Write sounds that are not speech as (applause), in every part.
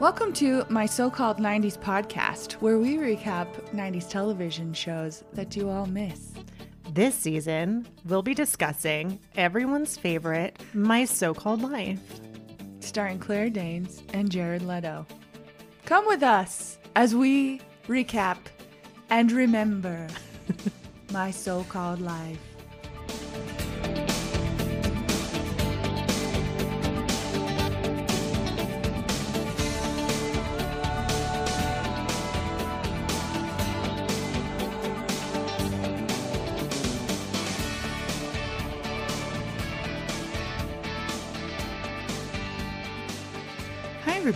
Welcome to my so called 90s podcast, where we recap 90s television shows that you all miss. This season, we'll be discussing everyone's favorite, My So Called Life. Starring Claire Danes and Jared Leto. Come with us as we recap and remember (laughs) my so called life.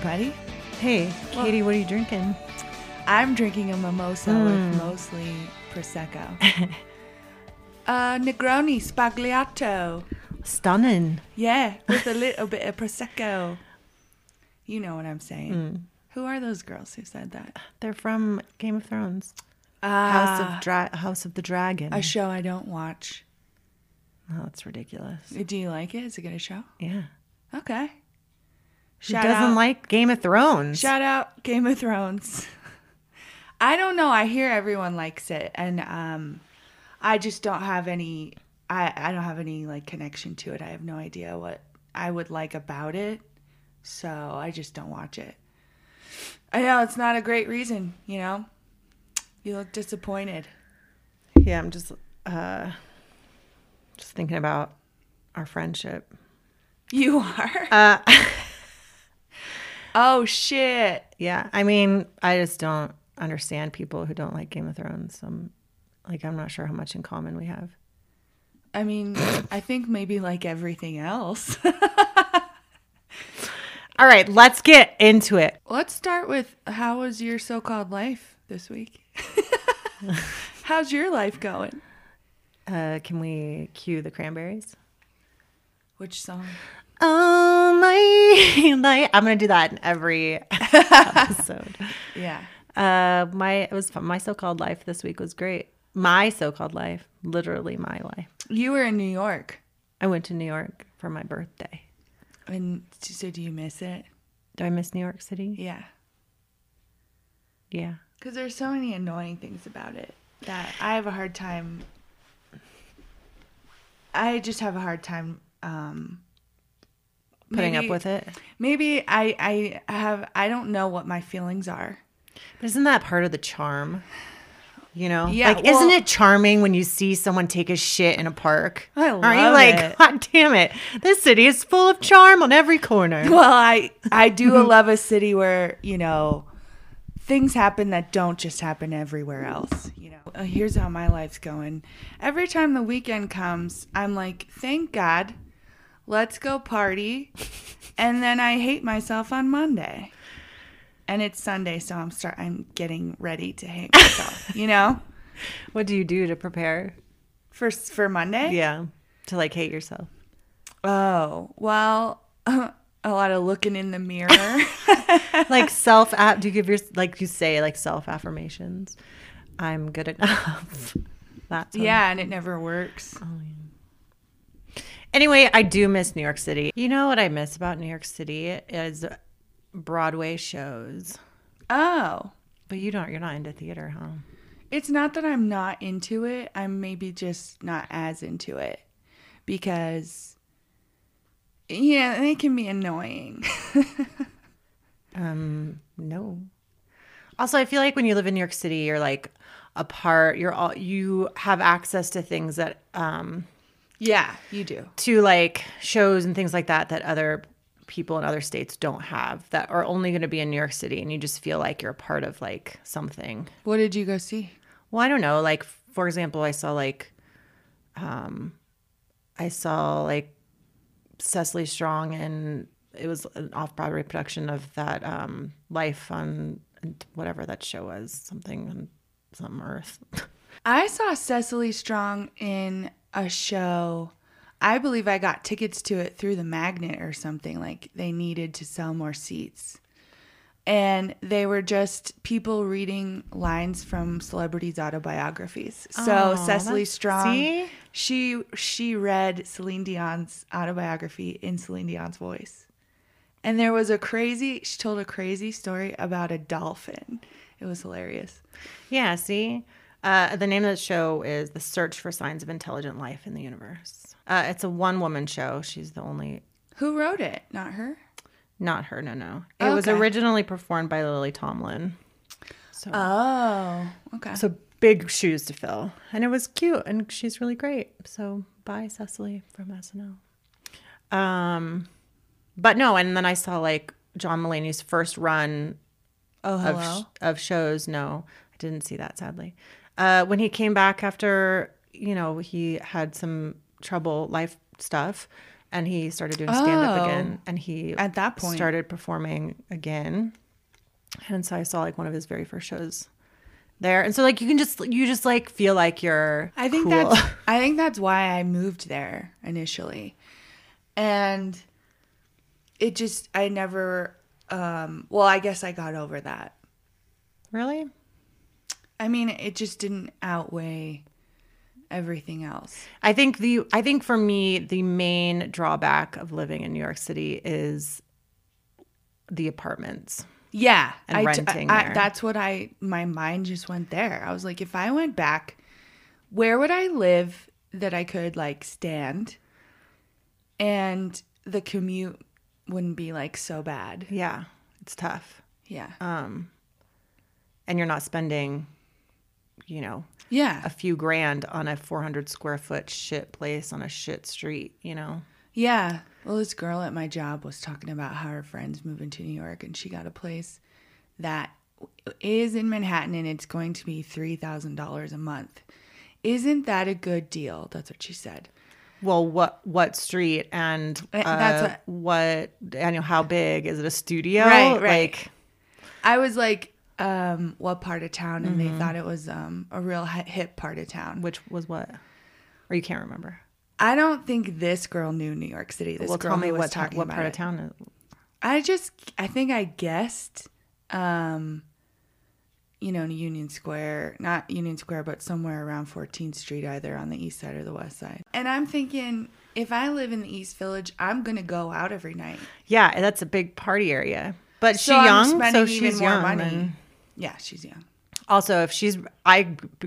Everybody. Hey, Katie, what are you drinking? I'm drinking a mimosa with mostly prosecco. (laughs) uh, Negroni Sbagliato. Stunning. Yeah, with a (laughs) little bit of prosecco. You know what I'm saying. Who are those girls who said that? They're from Game of Thrones. Ah, House of Dra- House of the Dragon. a show I don't watch. oh, that's ridiculous. Do you like it? Is it a good show? Yeah. Okay. Who Shout doesn't out. like Game of Thrones? Shout out Game of Thrones. (laughs) I don't know. I hear everyone likes it, and um, I just don't have any. I I don't have any like connection to it. I have no idea what I would like about it, so I just don't watch it. I know it's not a great reason. You know, you look disappointed. yeah, I'm just uh just thinking about our friendship. You are. Uh (laughs) Oh shit. yeah, I mean, I just don't understand people who don't like Game of Thrones. I'm like I'm not sure how much in common we have. I mean, I think maybe like everything else. (laughs) All right, let's get into it. Let's start with how was your so-called life this week? (laughs) How's your life going? Uh, can we cue the cranberries? Which song? Oh my (laughs) life. I'm gonna do that in every episode. (laughs) Yeah. Uh, my it was fun. My so-called life this week was great. My so-called life, literally my life. You were in New York. I went to New York for my birthday. And so do you miss it? Do I miss New York City? Yeah. Yeah. Because there's so many annoying things about it that I have a hard time. I just have a hard time um, Putting maybe- up with it. Maybe I, I have, I don't know what my feelings are. But isn't that part of the charm? You know? Yeah, Like, isn't it charming when you see someone take a shit in a park? I Aren't you love like, it. (laughs) God damn it. This city is full of charm on every corner. (laughs) Well, I I do (laughs) love a city where you know things happen that don't just happen everywhere else. You know, Uh, here's how my life's going. Every time the weekend comes, I'm like, thank God, let's go party, and then I hate myself on Monday, and it's Sunday, so I'm start I'm getting ready to hate myself. (laughs) you know, What do you do to prepare? for for Monday. Yeah. To like hate yourself. Oh well. (laughs) A lot of looking in the mirror. (laughs) like self app do you give your like you say like self affirmations i'm good enough that's yeah, and it never works. Oh, anyway i do miss new york city you know what i miss about new york city is broadway shows Oh. but you don't you're not into theater huh It's not that I'm not into it. I'm maybe just not as into it because, yeah, it can be annoying. (laughs) um no also i feel like when you live in new york city you're like apart. you're all you have access to things that um yeah, you do. to like shows and things like that that other people in other states don't have that are only going to be in New York City and you just feel like you're a part of like something. What did you go see? Well, I don't know, like for example, I saw like um I saw like Cecily Strong and it was an off-Broadway production of that um Life on whatever that show was, something on some earth. (laughs) I saw Cecily Strong in a show. I believe I got tickets to it through the magnet or something. Like they needed to sell more seats. And they were just people reading lines from celebrities' autobiographies. So Oh, Cecily Strong, see? she she read Celine Dion's autobiography in Celine Dion's voice, And there was a crazy, she told a crazy story about a dolphin. It was hilarious. Yeah, see? Uh, the name of the show is The Search for Signs of Intelligent Life in the Universe. Uh, it's a one woman show. She's the only, Who wrote it? Not her? not her, no, no. It was Okay. originally performed by Lily Tomlin. So, Oh, okay. so big shoes to fill. And it was cute and she's really great. So bye, Cecily from SNL. Um, but no, and then I saw like John Mulaney's first run oh, of, of shows. No, I didn't see that sadly. Uh, when he came back after, you know, he had some trouble life stuff and he started doing stand up Oh. again and he At that point. started performing again. And so I saw like one of his very first shows there. And so like you can just you just like feel like you're I think cool. that's (laughs) I think that's why I moved there initially. And it just I never um well, I guess I got over that. really I mean, it just didn't outweigh everything else. I think the I think for me the main drawback of living in New York City is the apartments. Yeah, And I renting I- that's what I my mind just went there. I was like, if I went back, where would I live that I could like stand, and the commute wouldn't be like so bad. Yeah, it's tough. Yeah, Um and you're not spending you know yeah, a few grand on a 400 square foot shit place on a shit street, you know. yeah. Well, this girl at my job was talking about how her friends moving to New York, and she got a place that is in Manhattan, and it's going to be three thousand dollars a month. Isn't that a good deal? That's what she said. Well, what what street and uh, Uh, that's what and you know how big is it a studio? Right, right. Like I was like, um, what part of town? And Mm-hmm. they thought it was um, a real hip part of town. which was what? Or you can't remember. I don't think this girl knew New York City. This well, girl tell me was what ta- what about part of town I just, I think I guessed, um, you know, in Union Square, not Union Square, but somewhere around 14th Street, either on the east side or the west side. And I'm thinking, if I live in the East Village, I'm gonna go out every night. Yeah, that's a big party area. But So she's I'm young, spending so even she's more young. Yeah, she's young. Also, if she's, I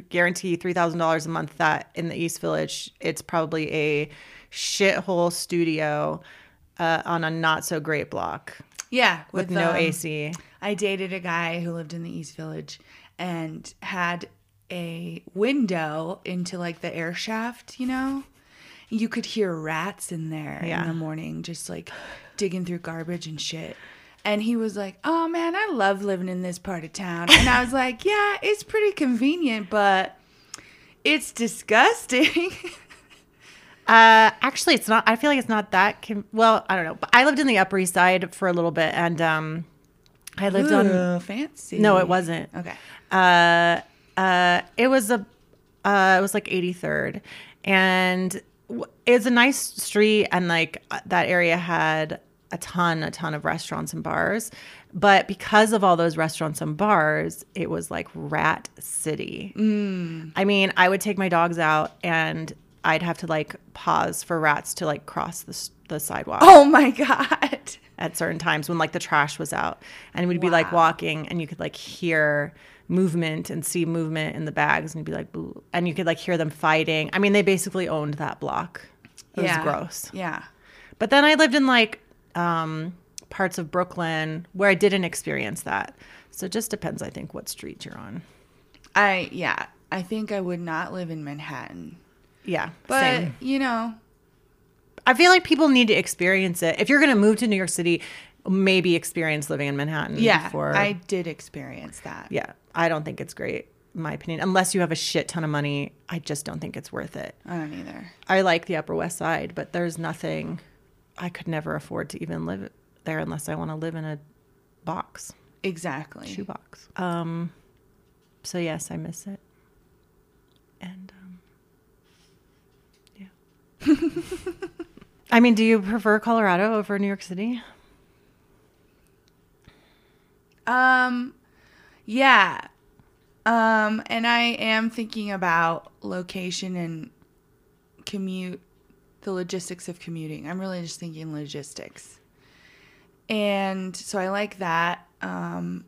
guarantee three thousand dollars a month that in the East Village, it's probably a shithole studio uh, on a not so great block Yeah, with, no um, AC. I dated a guy who lived in the East Village and had a window into like the air shaft, you know? You could hear rats in there Yeah. in the morning, just like digging through garbage and shit. And he was like, Oh man, I love living in this part of town. And I was (laughs) like, Yeah, it's pretty convenient, but it's disgusting. (laughs) Uh, actually, it's not. I feel like it's not that. Com- well, I don't know. But I lived in the Upper East Side for a little bit, and um, I lived on. Fancy. No, it wasn't. Okay. uh, uh, it was a, uh, it was like 83rd, and it's a nice street, and like that area had a ton, a ton of restaurants and bars, but because of all those restaurants and bars, it was like rat city. Mm. I mean, I would take my dogs out, and I'd have to like pause for rats to like cross the the sidewalk Oh my (laughs) God. at certain times when like the trash was out and we'd be like walking and you could like hear movement and see movement in the bags and you'd be like Boo. and you could like hear them fighting i mean they basically owned that block it yeah. was gross Yeah. but then i lived in like um parts of brooklyn where i didn't experience that so it just depends i think what street you're on I, yeah, I think I would not live in Manhattan. yeah But same you know, i feel like people need to experience it if you're going to move to new york city maybe experience living in manhattan yeah, before I did experience that. yeah, I don't think it's great, in my opinion. Unless you have a shit ton of money, I just don't think it's worth it. I don't either. I like the Upper West Side, but there's nothing I could never afford to even live there unless I want to live in a box, Exactly. shoebox. Um, so yes, I miss it. And um, yeah. (laughs) I mean, do you prefer Colorado over New York City? Um, yeah. Um, and I am thinking about location and commute, the logistics of commuting. I'm really just thinking logistics. and so I like that. Um,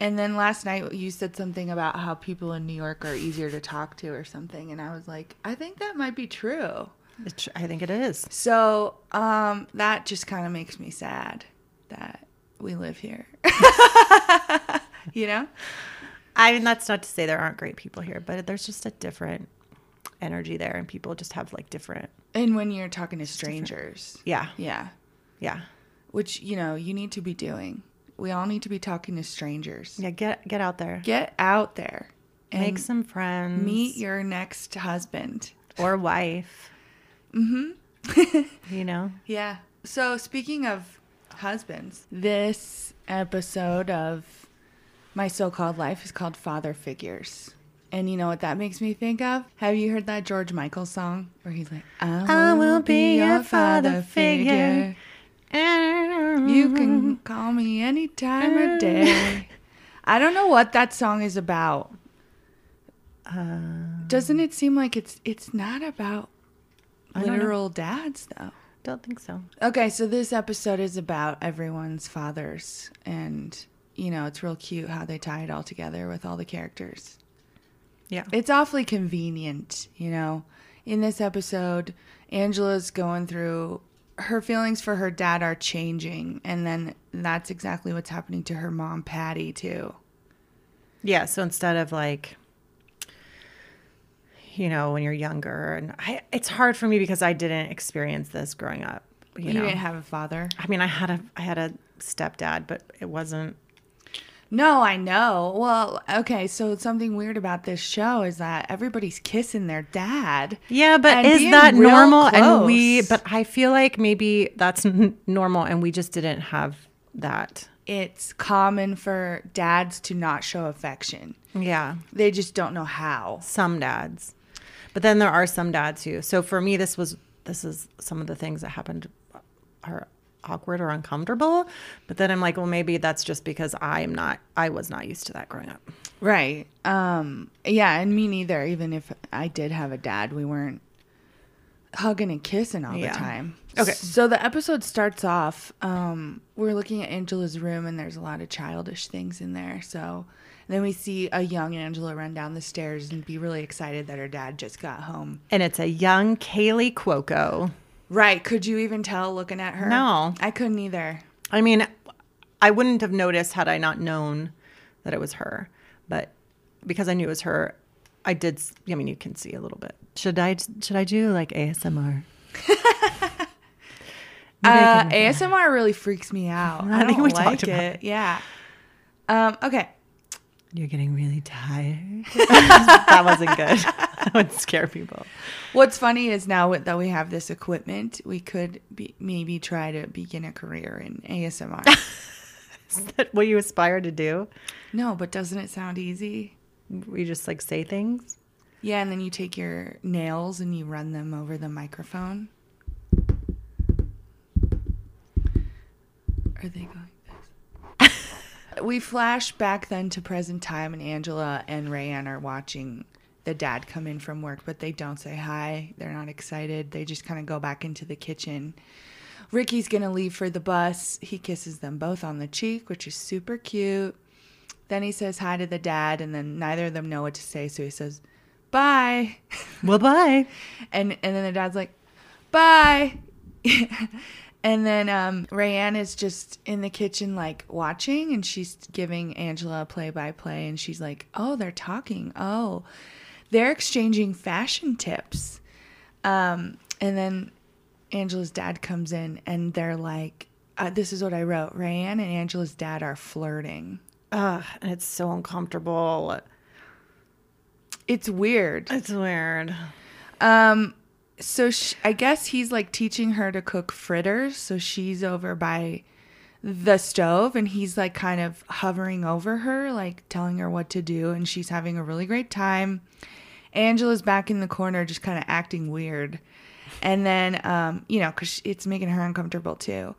and then last night you said something about how people in New York are easier to talk to or something, and I was like, I think that might be true. It's, I think it is. So um, that just kind of makes me sad that we live here. (laughs) you know? I mean, that's not to say there aren't great people here, but there's just a different energy there, and people just have like different. And when you're talking to strangers, Yeah, yeah, yeah, which you know you need to be doing. We all need to be talking to strangers. yeah. Get get out there, Get out there and make some friends, meet your next husband. or wife. Mm-hmm. (laughs) you know, Yeah. So speaking of husbands, this episode of my so-called life is called Father Figures. And you know what that makes me think of? Have you heard that George Michael song where he's like, "I will be your father figure. You can call me any time of day." (laughs) I don't know what that song is about. Um, Doesn't it seem like it's it's not about literal dads though? Don't think so. Okay, so this episode is about everyone's fathers, and you know it's real cute how they tie it all together with all the characters. Yeah, It's awfully convenient, you know. In this episode, Angela's going through her feelings for her dad are changing, and then that's exactly what's happening to her mom, Patty, too. yeah. So instead of like, you know, when you're younger, and I, it's hard for me because I didn't experience this growing up. You, You, know, didn't have a father. I mean, I had a I had a stepdad, but it wasn't. No, I know. Well, okay, so something weird about this show is that everybody's kissing their dad. Yeah, but is that normal? And we, but I feel like maybe that's n- normal, and we just didn't have that. it's common for dads to not show affection. Yeah, They just don't know how. some dads, but then there are some dads who. So for me, this was this is some of the things that happened are awkward or uncomfortable. But then I'm like, well, maybe that's just because I am not. I was not used to that growing up. Right. Um yeah, and me neither. Even if I did have a dad, we weren't hugging and kissing all Yeah. the time. Okay. So the episode starts off um we're looking at Angela's room and there's a lot of childish things in there. So then we see a young Angela run down the stairs and be really excited that her dad just got home. And it's a young Kaley Cuoco. Right. Could you even tell looking at her? No. I couldn't either. I mean, I wouldn't have noticed had I not known that it was her. But because I knew it was her, I did. I mean, you can see a little bit. Should I? Should I do like ASMR? (laughs) Uh, can- ASMR really freaks me out. I I, think don't we like talked about it. Yeah. Um, okay. You're getting really tired. (laughs) (laughs) that wasn't good. that would scare people. What's funny is now that we have this equipment, we could be, maybe try to begin a career in ASMR. (laughs) Is that what you aspire to do? no, but doesn't it sound easy? We just like say things. Yeah, and then you take your nails and you run them over the microphone. Are they going this? (laughs) we flash back then to present time, and Angela and Rayanne are watching the dad come in from work, but they don't say hi. They're not excited. They just kind of go back into the kitchen. Rickie's gonna leave for the bus. He kisses them both on the cheek, which is super cute. Then he says hi to the dad, and then neither of them know what to say, so he says, "Bye," (laughs) Well, bye. and and then the dad's like, "Bye," (laughs) and then um, Rayanne is just in the kitchen like watching, and she's giving Angela a play-by-play, and she's like, "Oh, they're talking. Oh, they're exchanging fashion tips," um, and then Angela's dad comes in, and they're like. Uh, this is what I wrote. Rayanne and Angela's dad are flirting. Ugh, and it's so uncomfortable. It's weird. It's weird. Um, so sh- I guess he's like teaching her to cook fritters. So she's over by the stove and he's like kind of hovering over her, like telling her what to do. And she's having a really great time. Angela's back in the corner, just kind of acting weird. And then, um, you know, because it's making her uncomfortable too.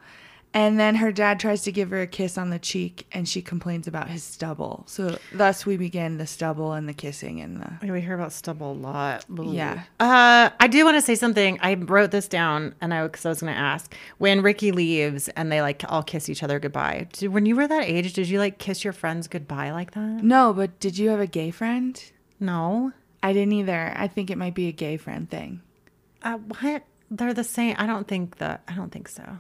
And then her dad tries to give her a kiss on the cheek and she complains about his stubble. So thus we begin the stubble and the kissing and the We hear about stubble a lot. Ooh. Yeah. Uh, I do want to say something. I wrote this down, and I because I was going to ask when Rickie leaves and they like all kiss each other goodbye. Did, when you were that age, did you like kiss your friends goodbye like that? No, but did you have a gay friend? No. I didn't either. I think it might be a gay friend thing. Uh, what? They're the same. I don't think that. I don't think so.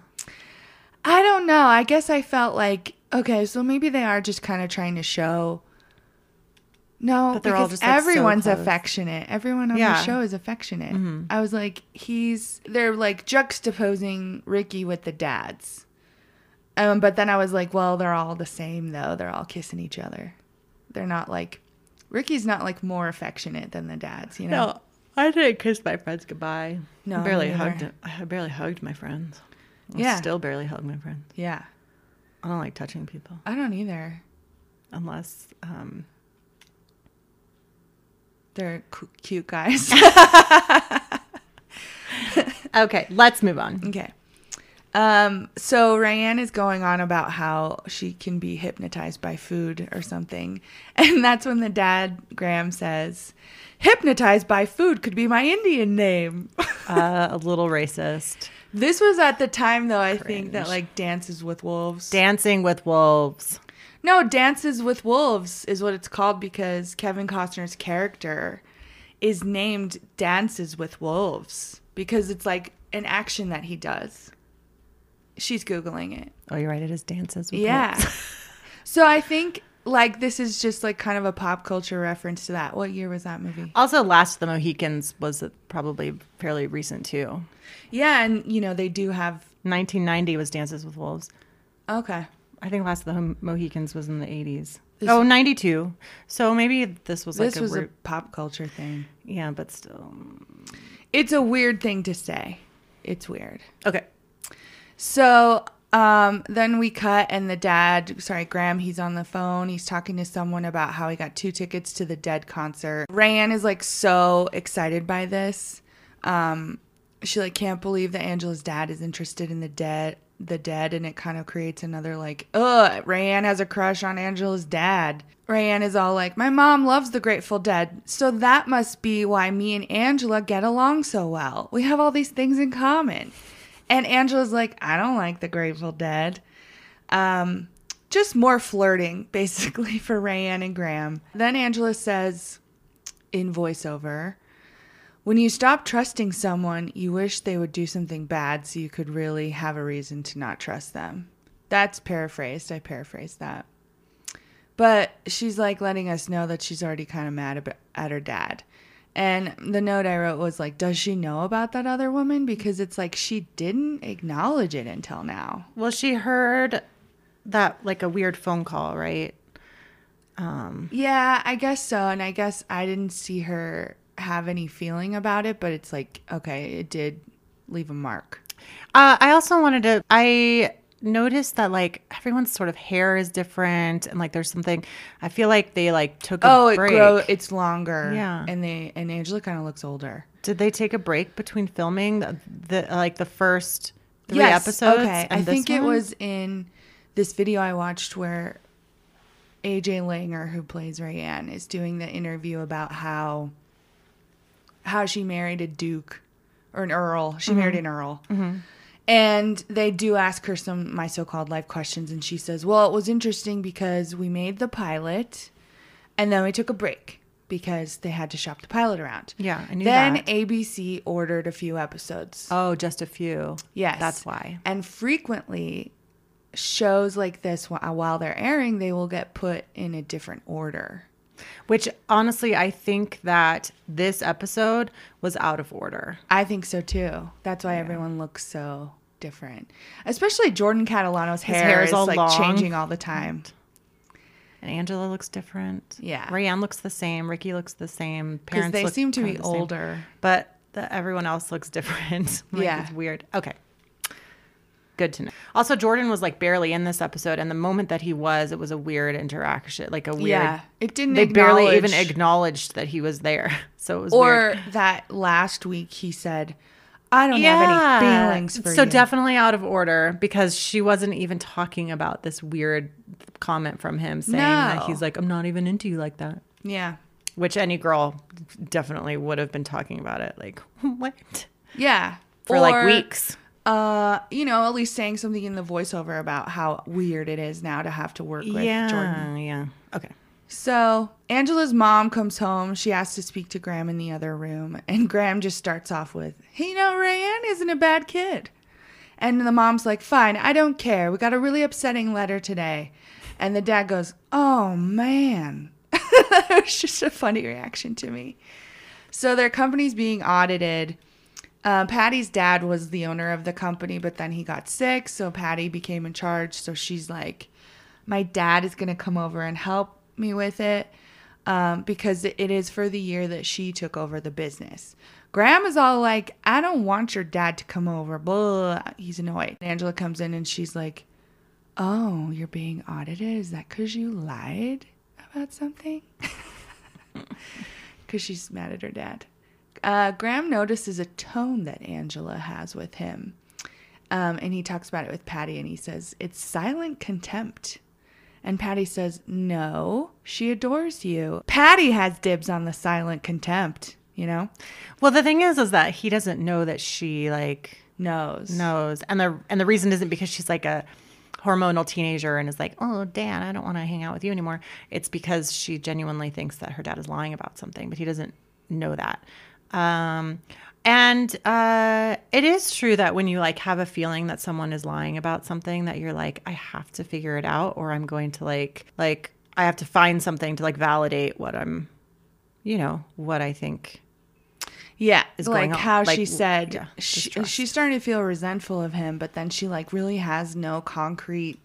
I don't know. I guess I felt like okay, so maybe they are just kind of trying to show. No, But they're all because just, like, everyone's close. affectionate. Everyone on Yeah. Mm-hmm. the show is affectionate. I was like, he's they're like juxtaposing Rickie with the dads. Um, but then I was like, well, they're all the same though. They're all kissing each other. They're not like Rickie's not like more affectionate than the dads, you know. No, I didn't kiss my friends goodbye. No, I barely neither. hugged. I barely hugged my friends. I Yeah. still barely hug my friends. Yeah, I don't like touching people I don't either. unless um, They're cu- cute guys. (laughs) Okay, let's move on. Okay. Um, so Ryan is going on about how she can be hypnotized by food or something. (laughs) And that's when the dad, Graham, says, Hypnotized by food could be my Indian name. (laughs) Uh, a little racist. This was at the time, though, I think, that like Dances with Wolves. Dancing with wolves. no, Dances with Wolves is what it's called because Kevin Costner's character is named Dances with Wolves because it's like an action that he does. She's Googling it. Oh, you're right. It is dances with Wolves. Yeah. wolves. (laughs) so I think like this is just like kind of a pop culture reference to that. What year was that movie? Also, Last of the Mohicans was probably fairly recent too. Yeah, and you know they do have 1990 was Dances with Wolves. okay. I think Last of the Mohicans was in the 80s. This- oh, 92. So maybe this was like This a was weird, a pop culture thing. yeah, but still. It's a weird thing to say. It's weird. Okay. So um, then we cut, and the dad, sorry, Graham, he's on the phone. He's talking to someone about how he got two tickets to the Dead concert. Rayanne is like so excited by this. Um, she like can't believe that Angela's dad is interested in the dead, the dead, and it kind of creates another like, ugh, Rayanne has a crush on Angela's dad. Rayanne is all like, my mom loves the Grateful Dead, so that must be why me and Angela get along so well. We have all these things in common. And Angela's like, I don't like the Grateful Dead. Um, just more flirting, (laughs) basically, for Rayanne and Graham. Then Angela says in voiceover, when you stop trusting someone, you wish they would do something bad so you could really have a reason to not trust them. That's paraphrased. I paraphrased that. But she's like letting us know that she's already kind of mad at her dad. And the note I wrote was like, does she know about that other woman? Because it's like she didn't acknowledge it until now. Well, she heard that like a weird phone call, right? Um, Yeah, I guess so. And I guess I didn't see her have any feeling about it, but it's like, okay, it did leave a mark. Uh, I also wanted to. I noticed that like everyone's sort of hair is different, and like there's something. I feel like they like took a Oh, it break. grow it's longer. Yeah. And they and Angela kind of looks older. Did they take a break between filming the, the like the first three Yes, episodes? Okay. I think it was in this video I watched where AJ Langer, who plays Rayanne, is doing the interview about how how she married a duke or an earl. She mm-hmm. married an earl. Mm-hmm. And they do ask her some my so-called life questions and she says, "Well, it was interesting because we made the pilot and then we took a break because they had to shop the pilot around." Yeah, I knew then that. ABC ordered a few episodes. Oh, just a few. Yes. that's why. And frequently, shows like this, while they're airing, they will get put in a different order. Which honestly, I think that this episode was out of order. I think so too. That's why everyone looks so different. Especially Jordan Catalano's hair, hair is all like long. changing all the time. And Angela looks different. Yeah. Rayanne looks the same. Rickie looks the same. Parents they seem to be the same. older. but the, everyone else looks (laughs) different. like, Yeah. it's weird. Okay, good to know. Also, Jordan was like barely in this episode, and the moment that he was, it was a weird interaction, like a weird. Yeah. It didn't They barely even acknowledged that he was there, (laughs) so it was Or weird. that last week he said, I don't have any feelings for so you. So definitely out of order because she wasn't even talking about this weird comment from him saying that he's like, I'm not even into you like that. yeah. Which any girl definitely would have been talking about it. Like, (laughs) what? Yeah. For like weeks. Uh, you know, at least saying something in the voiceover about how weird it is now to have to work with yeah. Jordan. Yeah. Okay. So Angela's mom comes home. She asks to speak to Graham in the other room, and (laughs) Graham just starts off with, "Hey, you know, Rayanne isn't a bad kid." And the mom's like, "Fine, I don't care. We got a really upsetting letter today." And the dad goes, "Oh man." (laughs) it was just a funny reaction to me. So their company's being audited. Uh, Patty's dad was the owner of the company, but then he got sick, so Patty became in charge. So she's like, "My dad is gonna come over and help me with it um, because it is for the year that she took over the business." Graham is all like, "I don't want your dad to come over." Blah. He's annoyed. Angela comes in and she's like, "Oh, you're being audited? Is that because you lied about something?" (laughs) Because she's mad at her dad. Uh, Graham notices a tone that Angela has with him. Um, and he talks about it with Patty and he says, It's silent contempt. And Patty says, No, she adores you. Patty has dibs on the silent contempt, you know? Well, the thing is, is that he doesn't know that she like Knows. knows, and the and the reason isn't because she's like a hormonal teenager and is like, oh, dad, I don't want to hang out with you anymore. It's because she genuinely thinks that her dad is lying about something, but he doesn't know that. Um, and uh, it is true that when you like have a feeling that someone is lying about something, that you're like, I have to figure it out, or I'm going to like like I have to find something to like validate what I'm, you know, what I think Yeah, is like going on. how Like, she said yeah, she, she's starting to feel resentful of him, but then she like really has no concrete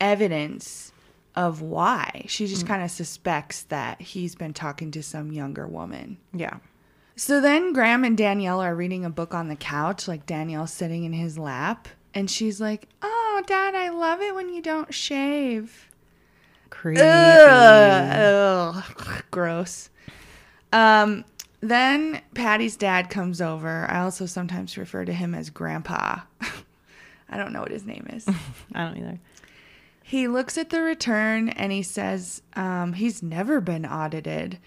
evidence of why. She Mm. just kind of suspects that he's been talking to some younger woman. Yeah. So then Graham and Danielle are reading a book on the couch, like Danielle's sitting in his lap, and she's like, "Oh, Dad, I love it when you don't shave." Creepy. Ugh, ugh, gross. Um, then Patty's dad comes over. I also sometimes refer to him as Grandpa. (laughs) I don't know what his name is. (laughs) I don't either. He looks at the return and he says um, he's never been audited.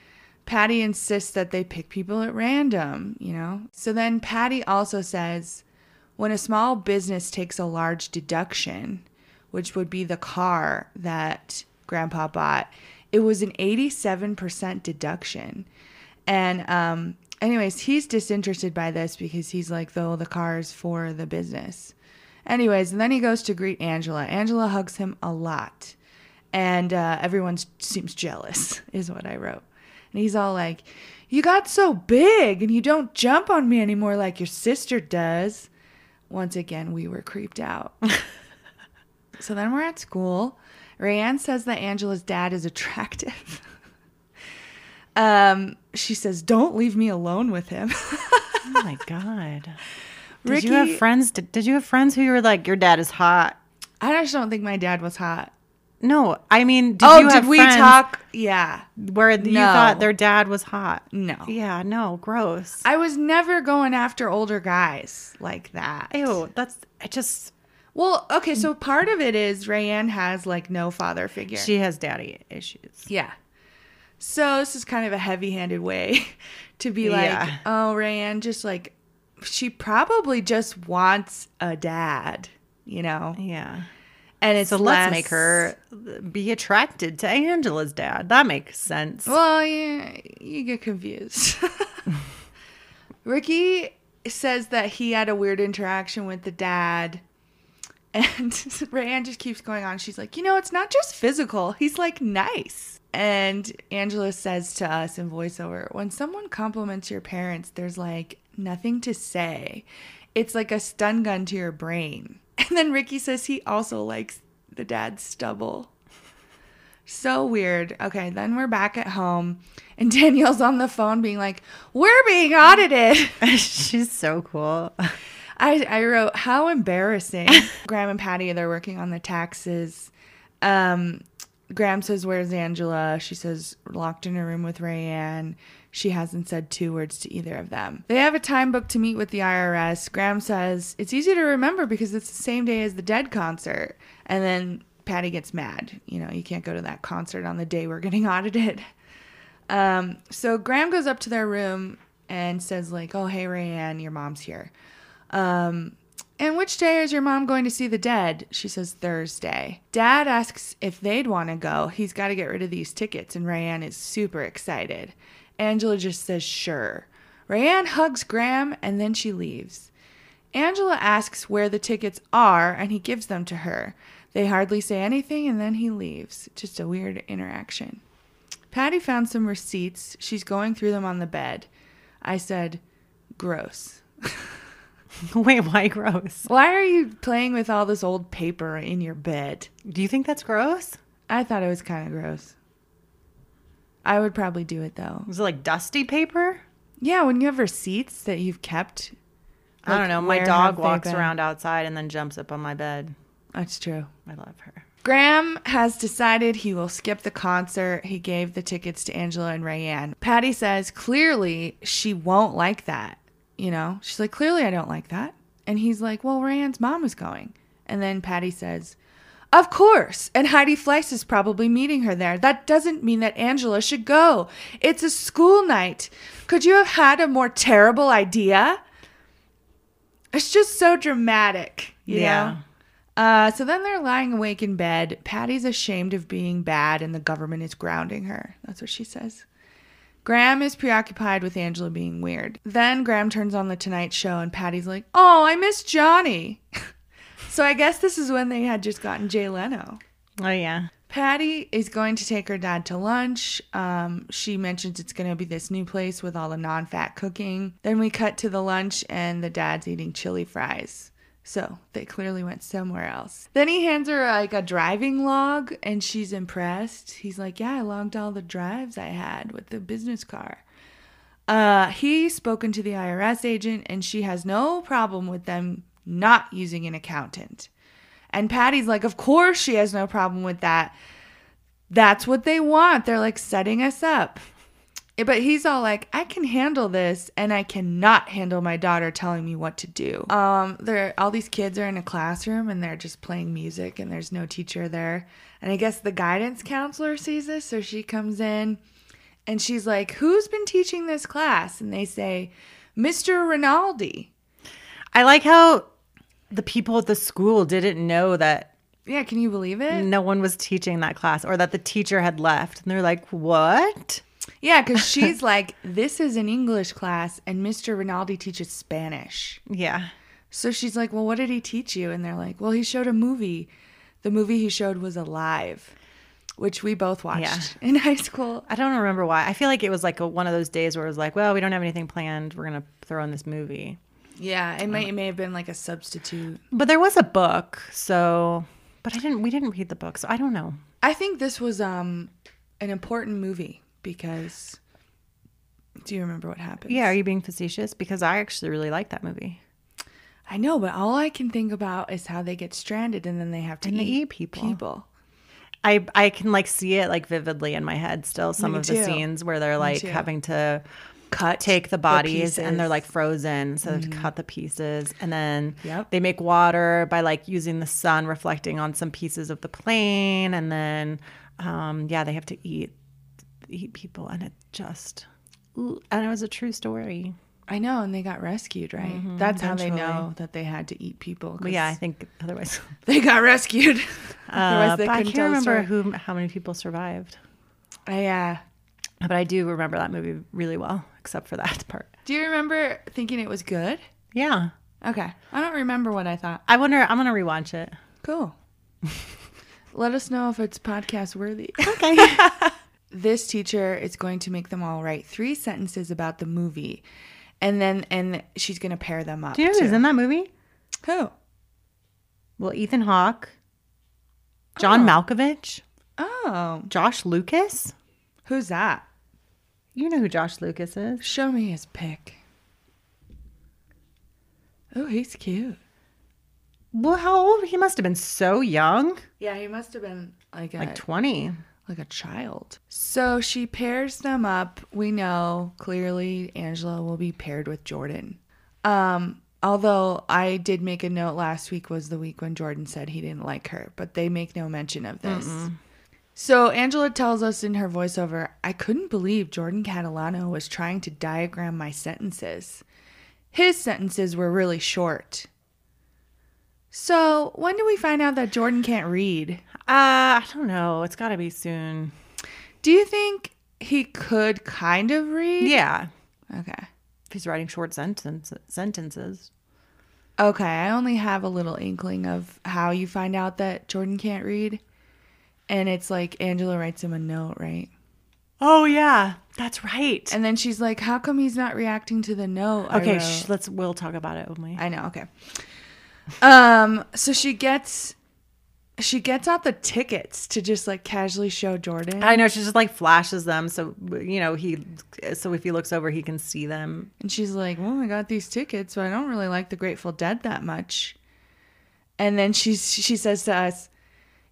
Patty insists that they pick people at random, you know? So then Patty also says when a small business takes a large deduction, which would be the car that Grandpa bought, it was an 87% deduction. And, um, anyways, he's disinterested by this because he's like, though the car is for the business. Anyways, and then he goes to greet Angela. Angela hugs him a lot. And uh, everyone seems jealous, (laughs) is what I wrote. And he's all like, You got so big and you don't jump on me anymore like your sister does. Once again, we were creeped out. (laughs) so then we're at school. Rayanne says that Angela's dad is attractive. (laughs) um, she says, Don't leave me alone with him. Oh my (laughs) god. Did Rickie- you have friends? Did, did you have friends who you were like, your dad is hot? I just don't think my dad was hot. No, I mean, did oh, you have did we talk? Yeah. where you thought their dad was hot? No. Yeah, no, gross. I was never going after older guys like that. Ew, that's I just. Well, okay, so part of it is Rayanne has like no father figure. She has daddy issues. yeah. So this is kind of a heavy-handed way (laughs) to be like, Yeah. oh, Rayanne just like she probably just wants a dad, you know. Yeah. And it's So less- let's make her be attracted to Angela's dad. That makes sense. Well, yeah, you get confused. (laughs) Rickie says that he had a weird interaction with the dad. And (laughs) Rayanne just keeps going on. She's like, you know, it's not just physical. He's like nice. And Angela says to us in voiceover, when someone compliments your parents, there's like nothing to say. It's like a stun gun to your brain. (laughs) And then Rickie says he also likes the dad's stubble. So weird. Okay, then we're back at home, and (laughs) Danielle's on the phone being like, We're being audited. (laughs) She's so cool. I, I wrote, How embarrassing. Graham and Patty, they're working on the taxes. Um, Graham says, Where's Angela? She says, Locked in her room with Rayanne. She hasn't said two words to either of them. They have a time booked to meet with the IRS. Graham says it's easy to remember because it's the same day as the Dead concert. And then Patty gets mad. You know, you can't go to that concert on the day we're getting (laughs) audited. Um, so Graham goes up to their room and says, like, oh, hey, Rayanne, your mom's here. Um, and which day is your mom going to see the dead? She says Thursday. Dad asks if they'd want to go. He's got to get rid of these tickets, and Rayanne is super excited. Angela just says sure. Rayanne hugs Graham, and then she leaves. Angela asks where the tickets are, and he gives them to her. They hardly say anything, and then he leaves. Just a weird interaction. Patty found some receipts. She's going through them on the bed. I said, gross. (laughs) (laughs) Wait, why gross? Why are you playing with all this old paper in your bed? Do you think that's gross? I thought it was kind of gross. I would probably do it though. Was it like dusty paper? Yeah, when you have receipts that you've kept. I don't know. My dog walks been? around outside and then jumps up on my bed. That's true. I love her. Graham has decided he will skip the concert. He gave the tickets to Angela and Rayanne. Patty says clearly she won't like that. You know, she's like, clearly I don't like that. And he's like, well, Rayanne's mom is going. And then Patty says, of course. And Heidi Fleiss is probably meeting her there. That doesn't mean that Angela should go. It's a school night. Could you have had a more terrible idea? It's just so dramatic, you Yeah. know? Uh, so then they're lying awake in bed. Patty's ashamed of being bad, and the government is grounding her. That's what she says. Graham is preoccupied with Angela being weird. Then Graham turns on the Tonight Show, and Patty's like, "Oh, I miss Johnny." (laughs) so I guess this is when they had just gotten Jay Leno. Oh yeah. Patty is going to take her dad to lunch. Um, she mentions it's going to be this new place with all the non fat cooking. Then we cut to the lunch, and the dad's eating chili fries. So they clearly went somewhere else. Then he hands her like a driving log, and she's impressed. He's like, Yeah, I logged all the drives I had with the business car. Uh, he's spoken to the IRS agent, and she has no problem with them not using an accountant. And Patty's like, Of course she has no problem with that. That's what they want. They're like setting us up. Eh, But he's all like, I can handle this, and I cannot handle my daughter telling me what to do. Um, there, all these kids are in a classroom, and they're just playing music, and there's no teacher there. And I guess the guidance counselor sees this, so she comes in, and she's like, "Who's been teaching this class?" And they say, "Mr. Rinaldi." I like how the people at the school didn't know that Yeah, can you believe it? no one was teaching that class or that the teacher had left. And they're like, what? Yeah, because (laughs) she's like, "This is an English class, and Mr. Rinaldi teaches Spanish." Yeah. So she's like, Well, what did he teach you? And they're like, Well, he showed a movie. The movie he showed was Alive, which we both watched Yeah. (laughs) in high school. I don't remember why. I feel like it was like a, one of those days where it was like, well, we don't have anything planned. We're going to throw in this movie. Yeah, it may, it may have been like a substitute. But there was a book. So, but I didn't, we didn't read the book. So I don't know. I think this was um an important movie because. Do you remember what happened? Yeah. Are you being facetious? Because I actually really like that movie. I know, but all I can think about is how they get stranded and then they have to they eat, eat people. people. I, I can like see it like vividly in my head still. Some Me of the scenes where they're like having to Cut take the bodies and they're like frozen so they have to cut the pieces and then Yep. they make water by like using the sun reflecting on some pieces of the plane and then um yeah they have to eat eat people and it just and it was a true story I know, and they got rescued, right? That's how they know that they had to eat people. but yeah I think otherwise (laughs) they got rescued. (laughs) uh, Otherwise, they but i couldn't can't remember who how many people survived I, uh, but i do remember that movie really well except for that (laughs) part do you remember thinking it was good? yeah Okay, I don't remember what I thought. i wonder i'm gonna rewatch it Cool. Let us know if it's podcast worthy. okay this teacher is going to make them all write three sentences about the movie, and then and she's going to pair them up. do you know who's in that movie Who? Well, Ethan Hawke, John Oh. Malkovich, Oh, Josh Lucas. who's that? You know who Josh Lucas is. Show me his pic. Oh, he's cute. Well, how old? He must have been so young, Yeah, he must have been like a like 20. Like a child. So she pairs them up. We know clearly Angela will be paired with Jordan. Um, although I did make a note last week was the week when Jordan said he didn't like her, but they make no mention of this. So Angela tells us in her voiceover, I couldn't believe Jordan Catalano was trying to diagram my sentences. His sentences were really short. So when do we find out that Jordan can't read? Uh, I don't know. It's got to be soon. Do you think he could kind of read? Yeah. Okay. If he's writing short sentence, sentences. Okay, I only have a little inkling of how you find out that Jordan can't read. And it's like Angela writes him a note, right? Oh, yeah. That's right. And then she's like, How come he's not reacting to the note? Okay, wrote?" sh- let's, we'll talk about it when we. I know, okay. Um, so she gets she gets out the tickets to just like casually show Jordan. I know she just like flashes them, so you know he. So if he looks over, he can see them. And she's like, Well, I got these tickets, but I don't really like the Grateful Dead that much. And then she's she says to us,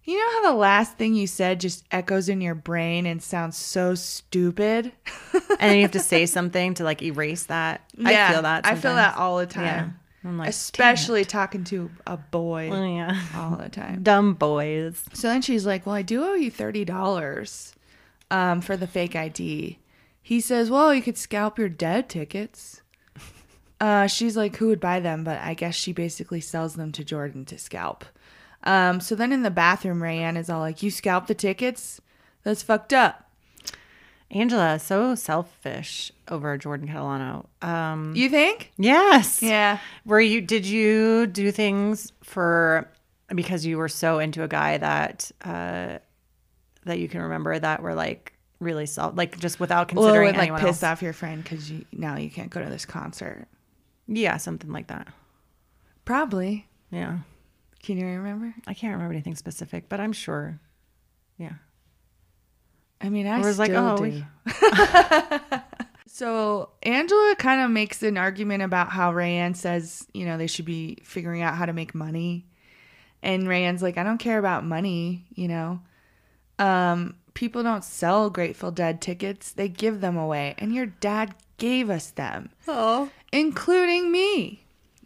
You know how the last thing you said just echoes in your brain and sounds so stupid? and then you have to (laughs) say something to like erase that. I feel that. I feel that all the time. Yeah. I'm like, Especially talking to a boy "Damn it." Oh, yeah, all the time. (laughs) dumb boys. So then she's like, Well, I do owe you $30 um, for the fake ID. He says, Well, you could scalp your dead tickets. (laughs) Uh, she's like, Who would buy them? But I guess she basically sells them to Jordan to scalp. Um, so then in the bathroom, Rayanne is all like, You scalp the tickets? That's fucked up. Angela, so selfish over Jordan Catalano. Um, You think? yes. Yeah. Were you? Did you do things for because you were so into a guy that uh, that you can remember that were like really self, like just without Well, it considering would like anyone piss else? off your friend because you, now you can't go to this concert. Yeah, something like that. Probably. Yeah, Can you remember? I can't remember anything specific, but I'm sure. Yeah. I mean, I still like, oh, we- (laughs) (laughs) So Angela kind of makes an argument about how Rayanne says, you know, they should be figuring out how to make money. And Rayanne's like, I don't care about money, you know. Um, people don't sell Grateful Dead tickets, they give them away. And your dad gave us them, Oh. including me.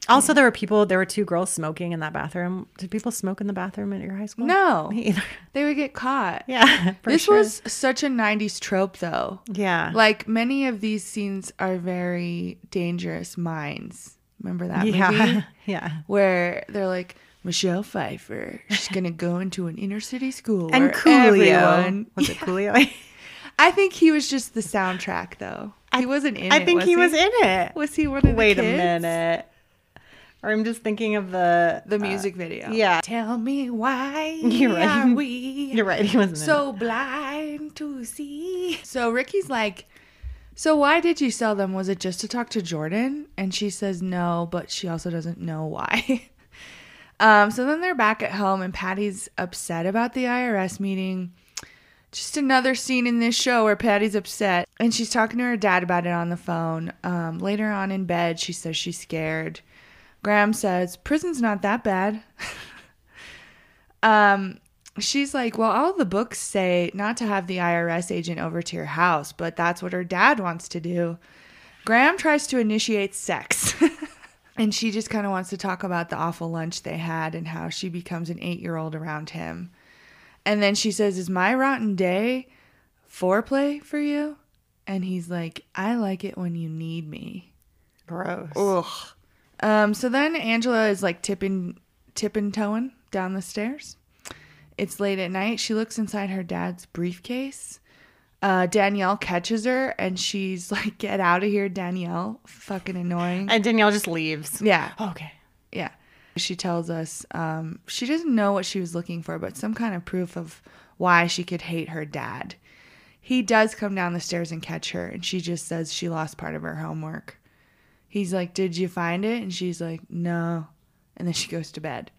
Also, there were people. There were two girls smoking in that bathroom. Did people smoke in the bathroom at your high school? No. (laughs) Me either. They would get caught. Yeah. (laughs) this sure. was such a 90s trope, though. Yeah. Like many of these scenes are very dangerous minds. Remember that yeah. movie? (laughs) Yeah. where they're like Michelle Pfeiffer. She's gonna go into an inner city school And Coolio. everyone- Was it Coolio? I think he was just the soundtrack, though. He wasn't in I it. think was he was in it. Was he one of the Wait a minute. Or I'm just thinking of the The music video. yeah. Tell me why (laughs) You're right. are we (laughs) You're right. He wasn't so blind to see? So Rickie's like, so why did you sell them? Was it just to talk to Jordan? And she says no, but she also doesn't know why. (laughs) um, so then they're back at home, and Patty's upset about the IRS meeting. Just another scene in this show where Patty's upset, and she's talking to her dad about it on the phone. Um, later on in bed, she says she's scared. Graham says prison's not that bad. (laughs) um, she's like, well, all the books say not to have the IRS agent over to your house, but that's what her dad wants to do. Graham tries to initiate sex. (laughs) and she just kind of wants to talk about the awful lunch they had and how she becomes an eight year old around him. And then she says, Is my rotten day foreplay for you? And he's like, I like it when you need me. Gross. Ugh. Um, so then Angela is like tipping, tipping toeing down the stairs. It's late at night. She looks inside her dad's briefcase. Uh, Danielle catches her and she's (laughs) like, "Get out of here, Danielle! Fucking annoying." And Danielle just leaves. yeah, Okay. yeah. She tells us um, she doesn't know what she was looking for, but some kind of proof of why she could hate her dad. He does come down the stairs and catch her, and she just says she lost part of her homework. He's like, Did you find it? And she's like, No. And then she goes to bed.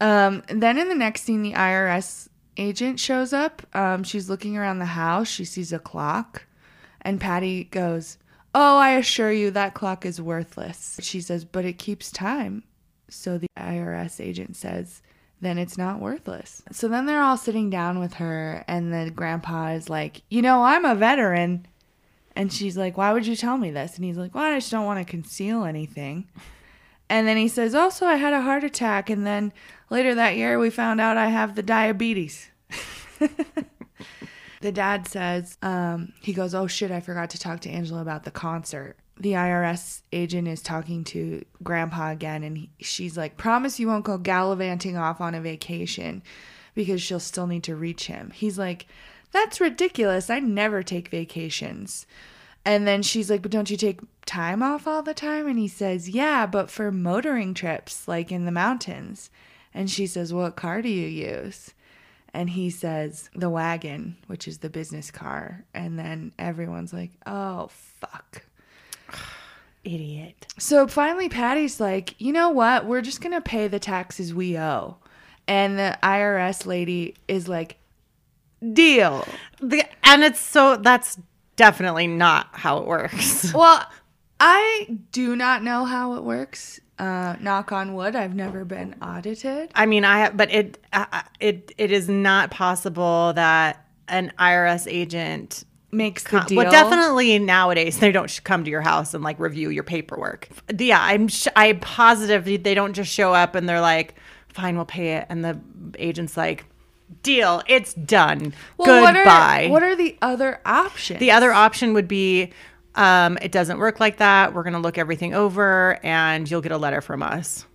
Um, then in the next scene, the IRS agent shows up. Um, she's looking around the house. She sees a clock. And Patty goes, Oh, I assure you that clock is worthless. She says, But it keeps time. So the IRS agent says, then it's not worthless. So then they're all sitting down with her, and the grandpa is like, You know, I'm a veteran. And she's like, Why would you tell me this? And he's like, Well, I just don't want to conceal anything. And then he says, Also, I had a heart attack. And then later that year, we found out I have the diabetes. (laughs) the dad says, um, He goes, Oh shit, I forgot to talk to Angela about the concert. The IRS agent is talking to grandpa again, and he, she's like, Promise you won't go gallivanting off on a vacation because she'll still need to reach him. He's like, That's ridiculous. I never take vacations. And then she's like, But don't you take time off all the time? And he says, Yeah, but for motoring trips, like in the mountains. And she says, What car do you use? And he says, The wagon, which is the business car. And then everyone's like, Oh, fuck. (sighs) Idiot. So finally, Patty's like, You know what? We're just going to pay the taxes we owe. And the IRS lady is like, Deal. The, and it's so that's definitely not how it works. (laughs) Well, I do not know how it works. Uh, knock on wood, I've never been audited. I mean, I have, but it uh, it it is not possible that an IRS agent Makes the deal. Well, definitely nowadays they don't come to your house and like review your paperwork. Yeah, I'm sh- I'm positive they don't just show up and they're like, "Fine, we'll pay it," and the agent's like, "Deal, it's done. Well, what Goodbye." are, what are the other options? the other option would be, um, "It doesn't work like that. We're gonna look everything over, and you'll get a letter from us."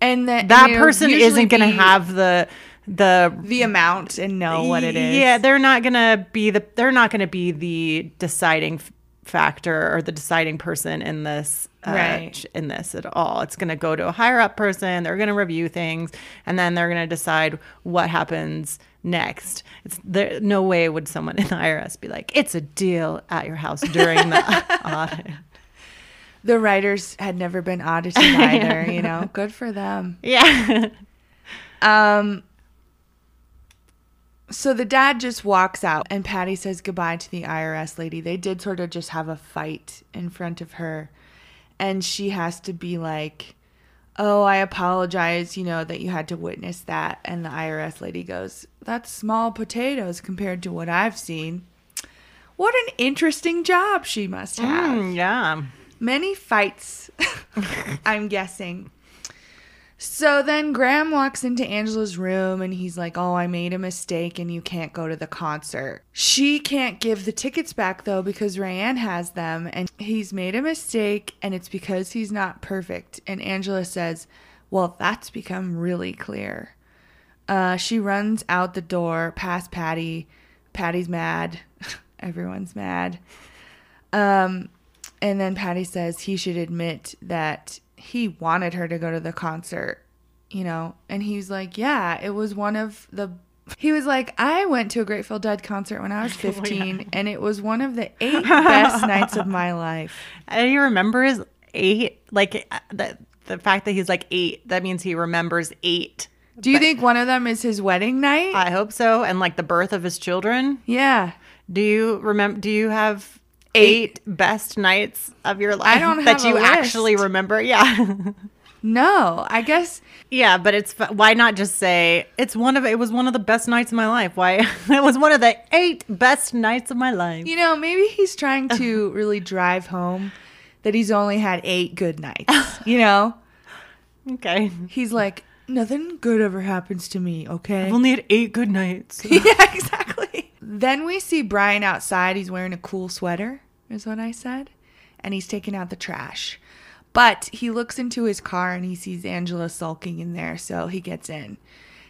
and the, That and person isn't gonna have the the the amount and know what it is. Yeah, they're not gonna be the they're not gonna be the deciding f- factor or the deciding person in this uh, Right. in this at all. It's gonna go to a higher up person. They're gonna review things, and then they're gonna decide what happens next. It's there. No way would someone in the IRS be like, "It's a deal at your house during the (laughs) audit." the writers had never been audited (laughs) either. you know, good for them. Yeah. Um. So the dad just walks out, and Patty says goodbye to the IRS lady. They did sort of just have a fight in front of her, and she has to be like, "Oh, I apologize, you know, that you had to witness that." And the IRS lady goes, "That's small potatoes compared to what I've seen." What an interesting job she must have. Mm, yeah. Many fights, (laughs) I'm guessing. So then Graham walks into Angela's room and he's like, Oh, I made a mistake and you can't go to the concert. She can't give the tickets back though because Rayanne has them and he's made a mistake and it's because he's not perfect. And Angela says, Well, that's become really clear. Uh, she runs out the door past Patty. Patty's mad. (laughs) Everyone's mad. Um, and then Patty says he should admit that he wanted her to go to the concert, you know? And he's like, Yeah, it was one of the. He was like, I went to a Grateful Dead concert when I was (laughs) 15, and it was one of the (laughs) eight best nights of my life. And he remembers eight. Like uh, the the fact that he's like eight, that means he remembers eight. Do you think one of them is his wedding night? I hope so. And like the birth of his children. yeah. Do you remember? Do you have eight, best nights of your life (laughs) that you actually remember? (laughs) Yeah, No, I guess yeah. But it's why not just say it's one of it was one of the best nights of my life. Why (laughs) it was one of the eight best nights of my life. You know, maybe he's trying to really drive home that he's only had eight good nights. You know, Okay, he's like, nothing good ever happens to me, okay? I've only had eight good nights. yeah, exactly. Then we see Brian outside. He's wearing a cool sweater, is what I said. And he's taking out the trash. But he looks into his car and he sees Angela sulking in there, so he gets in.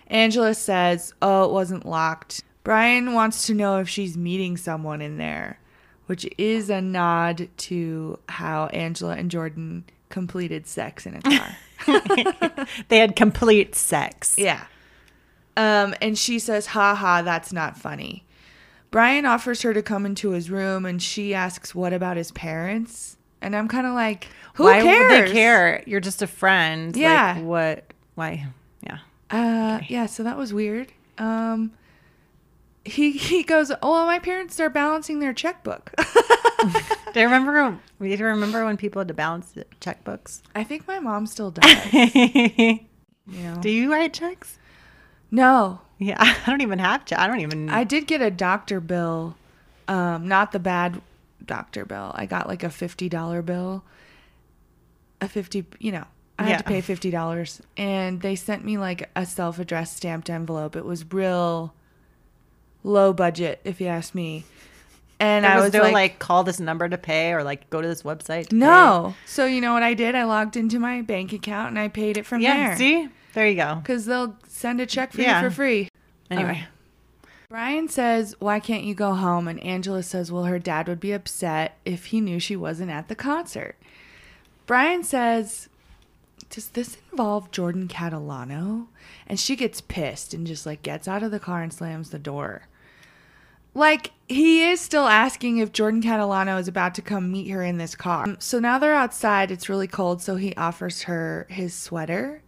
Angela says, Oh, it wasn't locked. Brian wants to know if she's meeting someone in there, which is a nod to how Angela and Jordan completed sex in a car. (laughs) they had complete sex. Yeah. Um, and she says, ha ha, that's not funny. Brian offers her to come into his room and she asks, what about his parents? And I'm kind of like, who why cares? would they care? You're just a friend. Yeah. Like, what? Why? Yeah. Uh, yeah, so that was weird. Um, he, he goes, oh, well, my parents are balancing their checkbook. (laughs) Do you remember? We do you remember when people had to balance the checkbooks? I think my mom still does. Do (laughs) You know? you write checks? No, Yeah, (laughs) I don't even have to. I don't even. I did get a doctor bill, um, not the bad doctor bill. I got like a fifty dollar bill. A fifty, you know, I had to pay fifty dollars, and they sent me like a self addressed stamped envelope. It was real low budget, if you ask me. And there I was, was no like, like, call this number to pay or like go to this website. to pay. no. So you know what I did? I logged into my bank account and I paid it from there. Yeah. there. See, there you go. Because they'll send a check for Yeah. you for free. Anyway, Brian says, Why can't you go home? And Angela says, Well, her dad would be upset if he knew she wasn't at the concert. Brian says, Does this involve Jordan Catalano? And she gets pissed and just like gets out of the car and slams the door. Like, he is still asking if Jordan Catalano is about to come meet her in this car. Um, so now they're outside. It's really cold. So he offers her his sweater,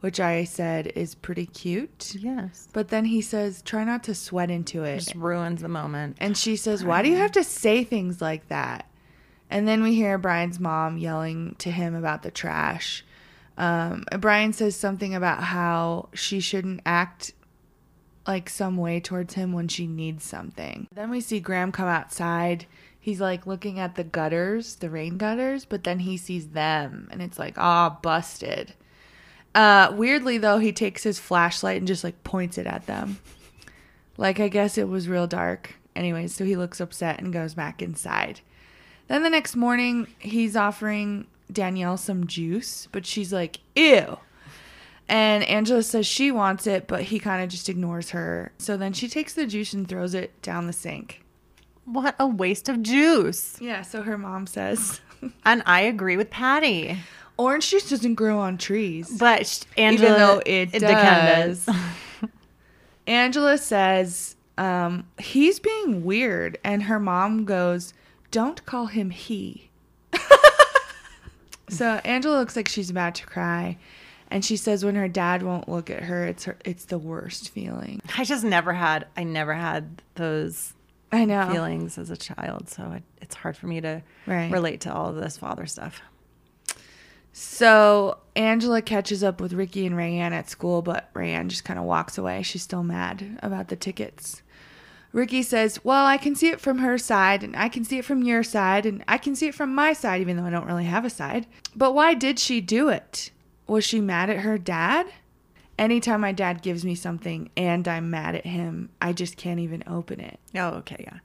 which I said is pretty cute. yes, But then he says, try not to sweat into it. just ruins the moment. And she says, why do you have to say things like that? And then we hear Brian's mom yelling to him about the trash. Um, Brian says something about how she shouldn't act like some way towards him when she needs something. Then we see Graham come outside. He's like looking at the gutters, the rain gutters, but then he sees them and it's like, ah, busted. Uh, weirdly though, he takes his flashlight and just like points it at them. Like, I guess it was real dark. Anyways, so he looks upset and goes back inside. Then the next morning, he's offering Danielle some juice, but she's like, ew. And Angela says she wants it, but he kind of just ignores her. So then she takes the juice and throws it down the sink. What a waste of juice. Yeah, so her mom says, And I agree with Patty. Orange juice doesn't grow on trees. But Angela, Even though it depends. does. (laughs) Angela says um, he's being weird, and her mom goes, "Don't call him he." (laughs) so Angela looks like she's about to cry, and she says when her dad won't look at her, it's her, it's the worst feeling. I just never had. I never had those I know. feelings as a child, so it, it's hard for me to Right. relate to all of this father stuff. So Angela catches up with Rickie and Rayanne at school, but Rayanne just kind of walks away. She's still mad about the tickets. Rickie says, Well, I can see it from her side, and I can see it from your side, and I can see it from my side, even though I don't really have a side. But why did she do it? Was she mad at her dad? Anytime my dad gives me something and I'm mad at him, I just can't even open it. Oh, okay, yeah.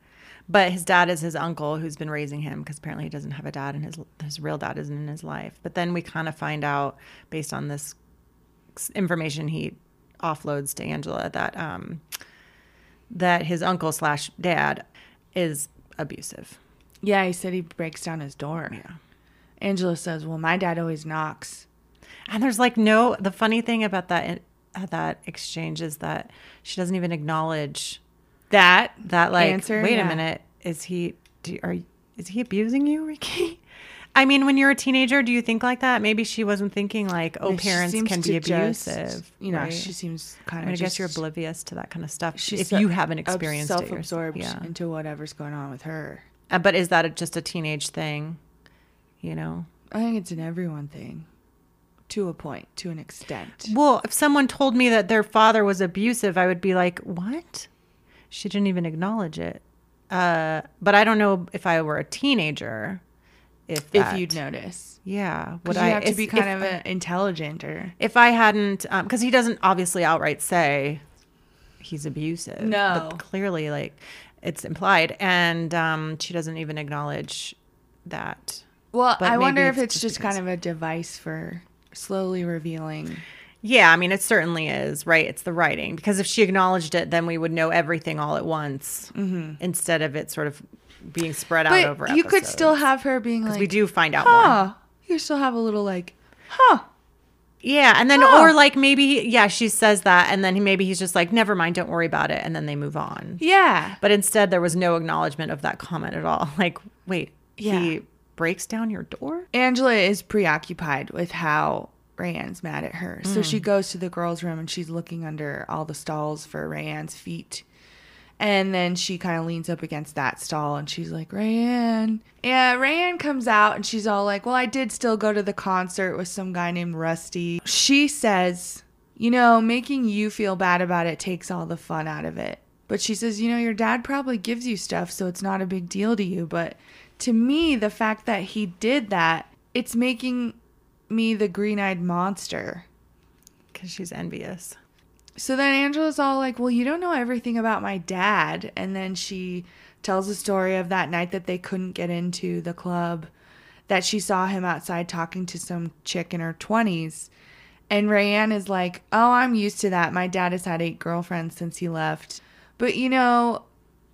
But his dad is his uncle who's been raising him because apparently he doesn't have a dad and his his real dad isn't in his life. But then we kind of find out based on this information he offloads to Angela that um that his uncle slash dad is abusive. Yeah, he said he breaks down his door. Yeah. Angela says, Well, my dad always knocks. And there's like no the funny thing about that uh, that exchange is that she doesn't even acknowledge That that like answer, wait yeah. a minute is he do, are is he abusing you rickie (laughs) i mean when you're a teenager do you think like that maybe she wasn't thinking like oh Yeah, parents can be to just, abusive you know, right? she seems kind I mean, of. I guess you're oblivious to that kind of stuff She's if so- you haven't experienced it self-absorbed Yeah. into whatever's going on with her. Uh, but is that a, just a teenage thing? You know? I think it's an everyone thing, to a point, to an extent. Well, if someone told me that their father was abusive, I would be like, what? She didn't even acknowledge it. Uh, but I don't know if I were a teenager, if If you'd notice, yeah, would you I have to if- be kind if- of uh intelligent or if I hadn't, because he doesn't obviously outright say he's abusive. No. but clearly, like it's implied, and um, she doesn't even acknowledge that. well, But I wonder if it's it's just just kind of a device for slowly revealing. Yeah, I mean, it certainly is right. It's the writing because if she acknowledged it, then we would know everything all at once mm-hmm. instead of it sort of being spread out over. But you could still have her being like, we do find out more. You still have a little like, huh. Yeah, and then Huh. or like maybe yeah, she says that, and then he, maybe he's just like, never mind, don't worry about it, and then they move on. Yeah. But instead, there was no acknowledgement of that comment at all. (laughs) Like, wait, Yeah. he breaks down your door? Angela is preoccupied with how Rayanne's mad at her. So Mm. she goes to the girls' room and she's looking under all the stalls for Rayanne's feet. And then she kind of leans up against that stall and she's like, Rayanne. Yeah, Rayanne comes out and she's all like, Well, I did still go to the concert with some guy named Rusty. She says, you know, making you feel bad about it takes all the fun out of it. But she says, you know, your dad probably gives you stuff, so it's not a big deal to you. But to me, the fact that he did that, it's making me the green eyed monster. Because she's envious. So then Angela's all like, well, you don't know everything about my dad. And then she tells the story of that night that they couldn't get into the club, that she saw him outside talking to some chick in her 20s. And Rayanne is like, oh, I'm used to that. My dad has had eight girlfriends since he left. But you know,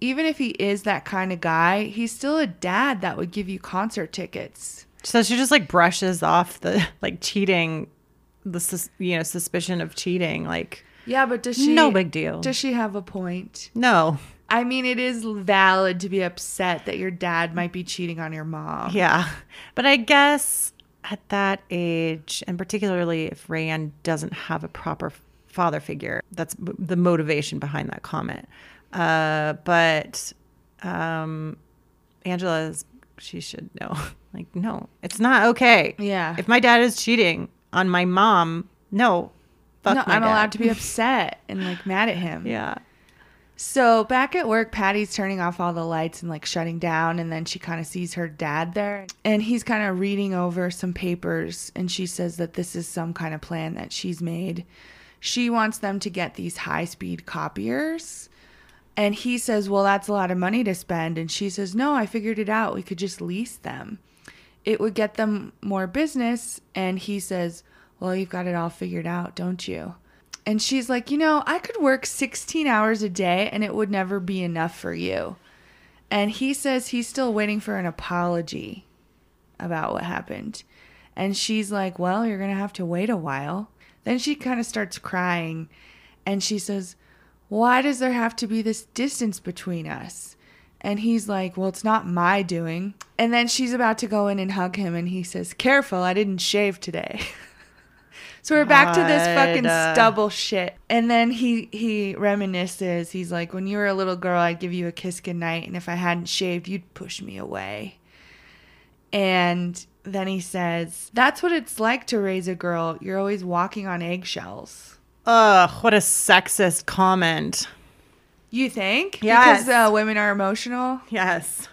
even if he is that kind of guy, he's still a dad that would give you concert tickets. So she just like brushes off the (laughs) like cheating, the sus- you know suspicion of cheating. Like Yeah, but does she no big deal. Does she have a point? no, I mean, it is valid to be upset that your dad might be cheating on your mom. yeah, but I guess at that age, and particularly if Rayanne doesn't have a proper father figure, that's the motivation behind that comment. Uh, but um, Angela is she should know. (laughs) Like, no, it's not okay. Yeah. If my dad is cheating on my mom, no. Fuck no, I'm dad. allowed to be upset and like mad at him. Yeah. So back at work, Patty's turning off all the lights and like shutting down, and then she kind of sees her dad there, and he's kind of reading over some papers, and she says that this is some kind of plan that she's made. She wants them to get these high speed copiers. And he says, Well, that's a lot of money to spend. And she says, No, I figured it out. We could just lease them. It would get them more business. And he says, Well, you've got it all figured out, don't you? And she's like, You know, I could work 16 hours a day and it would never be enough for you. And he says he's still waiting for an apology about what happened. And she's like, Well, you're going to have to wait a while. Then she kind of starts crying and she says, Why does there have to be this distance between us? And he's like, Well, it's not my doing. And then she's about to go in and hug him and he says, Careful, I didn't shave today. (laughs) so we're back to this fucking uh. stubble shit. And then he he reminisces. He's like, When you were a little girl, I'd give you a kiss goodnight, and if I hadn't shaved, you'd push me away. And then he says, That's what it's like to raise a girl. You're always walking on eggshells. Ugh, what a sexist comment. You think? Yes. Because uh, women are emotional? Yes.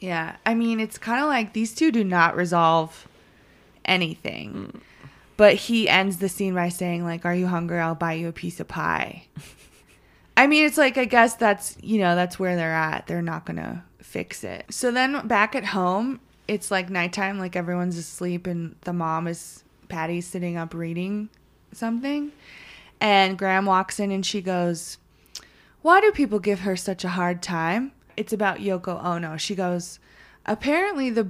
Yeah. I mean, it's kind of like these two do not resolve anything. But he ends the scene by saying, like, Are you hungry? I'll buy you a piece of pie. (laughs) I mean, it's like, I guess that's, you know, that's where they're at. They're not going to fix it. So then back at home, it's like nighttime, like everyone's asleep, and the mom is, Patty's sitting up reading something. And Graham walks in and she goes, Why do people give her such a hard time? It's about Yoko Ono. She goes, Apparently, the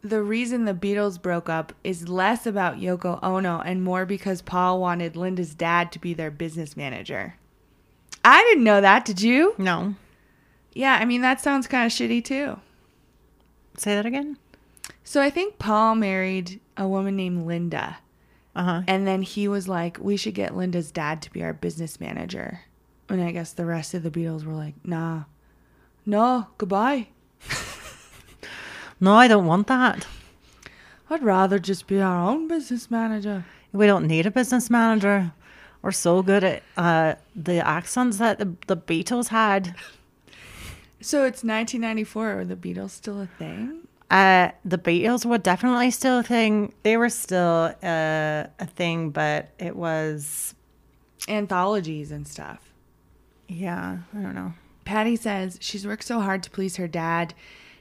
the reason the Beatles broke up is less about Yoko Ono and more because Paul wanted Linda's dad to be their business manager. I didn't know that, did you? No. Yeah, I mean, that sounds kind of shitty too. Say that again. So I think Paul married a woman named Linda. Uh huh. And then he was like, we should get Linda's dad to be our business manager. And I guess the rest of the Beatles were like, nah, no, goodbye. (laughs) No, I don't want that. I'd rather just be our own business manager. We don't need a business manager. We're so good at uh, the accents that the, the Beatles had. So it's 1994. Are the Beatles still a thing? Uh, the Beatles were definitely still a thing. They were still uh, a thing, but it was, Anthologies and stuff. Yeah, I don't know. Patty says she's worked so hard to please her dad,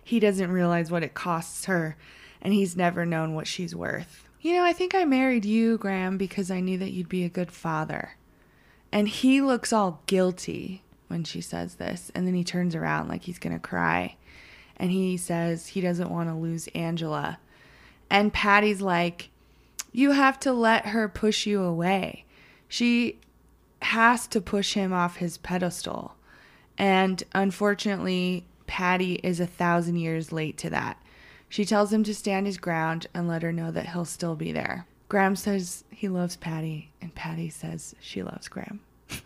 he doesn't realize what it costs her, and he's never known what she's worth. You know, I think I married you, Graham, because I knew that you'd be a good father. And he looks all guilty when she says this, and then he turns around like he's gonna cry. And he says he doesn't want to lose Angela. And Patty's like, You have to let her push you away. She has to push him off his pedestal. And unfortunately, Patty is a thousand years late to that. She tells him to stand his ground and let her know that he'll still be there. Graham says he loves Patty, and Patty says she loves Graham. (laughs)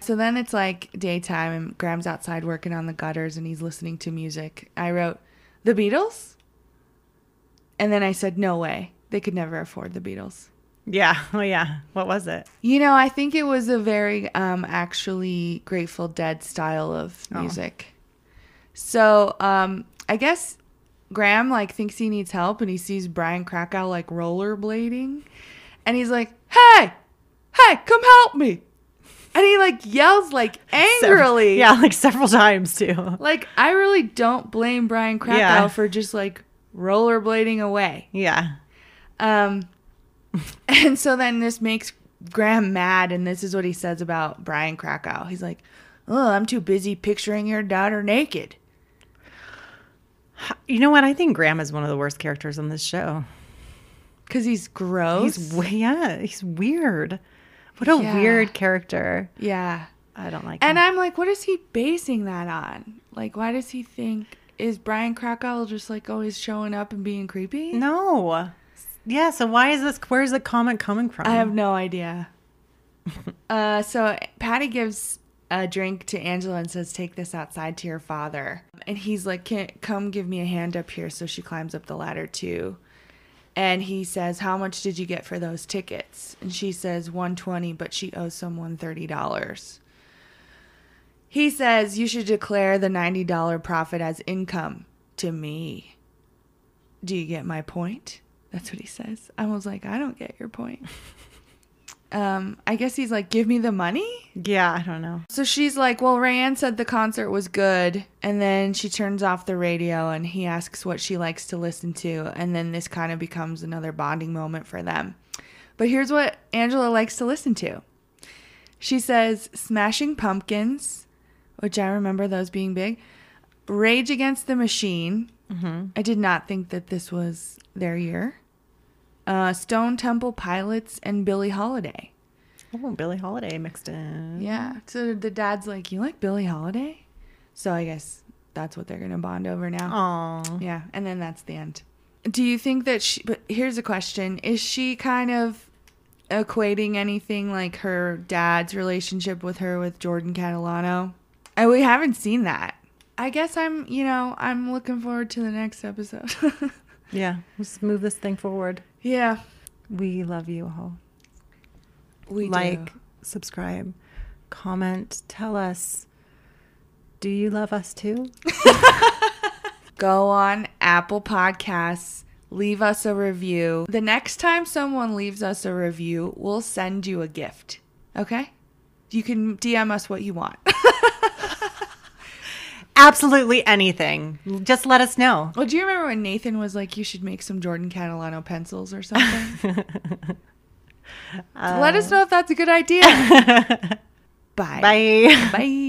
so then it's like daytime, and Graham's outside working on the gutters and he's listening to music. I wrote, The Beatles? And then I said, No way. They could never afford the Beatles. Yeah. (laughs) Oh yeah. What was it? You know, I think it was a very um actually Grateful Dead style of Oh. music. So, um I guess Graham like thinks he needs help and he sees Brian Krakow like rollerblading and he's like, "Hey! Hey, come help me." And he like yells like (laughs) angrily. (laughs) Yeah, like several times too. Like I really don't blame Brian Krakow Yeah. for just like rollerblading away. Yeah. Um, (laughs) and so then this makes Graham mad, and this is what he says about Brian Krakow. He's like, "Oh, I'm too busy picturing your daughter naked." You know what? I think Graham is one of the worst characters on this show. Cause he's gross. He's yeah, he's weird. What a Yeah. weird character. yeah, I don't like. and him. I'm like, what is he basing that on? Like, why does he think is Brian Krakow just like always showing up and being creepy? no. Yeah. So why is this? Where's the comment coming from? I have no idea. (laughs) uh, so Patty gives a drink to Angela and says, "Take this outside to your father." And he's like, Can, "Come, give me a hand up here." So she climbs up the ladder too. And he says, "How much did you get for those tickets?" And she says, "120, but she owes someone $30." He says, "You should declare the $90 profit as income to me." Do you get my point? That's what he says. I was like, I don't get your point. (laughs) um, I guess he's like, give me the money. Yeah, I don't know. So she's like, well, Rayanne said the concert was good, and then she turns off the radio, and he asks what she likes to listen to, and then this kind of becomes another bonding moment for them. But here's what Angela likes to listen to. She says, Smashing Pumpkins, which I remember those being big. Rage Against the Machine. I did not think that this was their year. Uh, Stone Temple Pilots and Billie Holiday. Oh, Billie Holiday mixed in. Yeah. So the dad's like, You like Billie Holiday? So I guess that's what they're going to bond over now. Oh. Yeah. And then that's the end. Do you think that she, but here's a question Is she kind of equating anything like her dad's relationship with her with Jordan Catalano? And we haven't seen that. I guess I'm, you know, I'm looking forward to the next episode. (laughs) Yeah. Let's move this thing forward. yeah. We love you all. We like, do. subscribe, comment, tell us. Do you love us too? (laughs) go on Apple Podcasts, leave us a review. The next time someone leaves us a review, we'll send you a gift. Okay? You can DM us what you want. (laughs) Absolutely anything. Just let us know. well, do you remember when Nathan was like, you should make some Jordan Catalano pencils or something? (laughs) Let us know if that's a good idea. (laughs) Bye. Bye. Bye.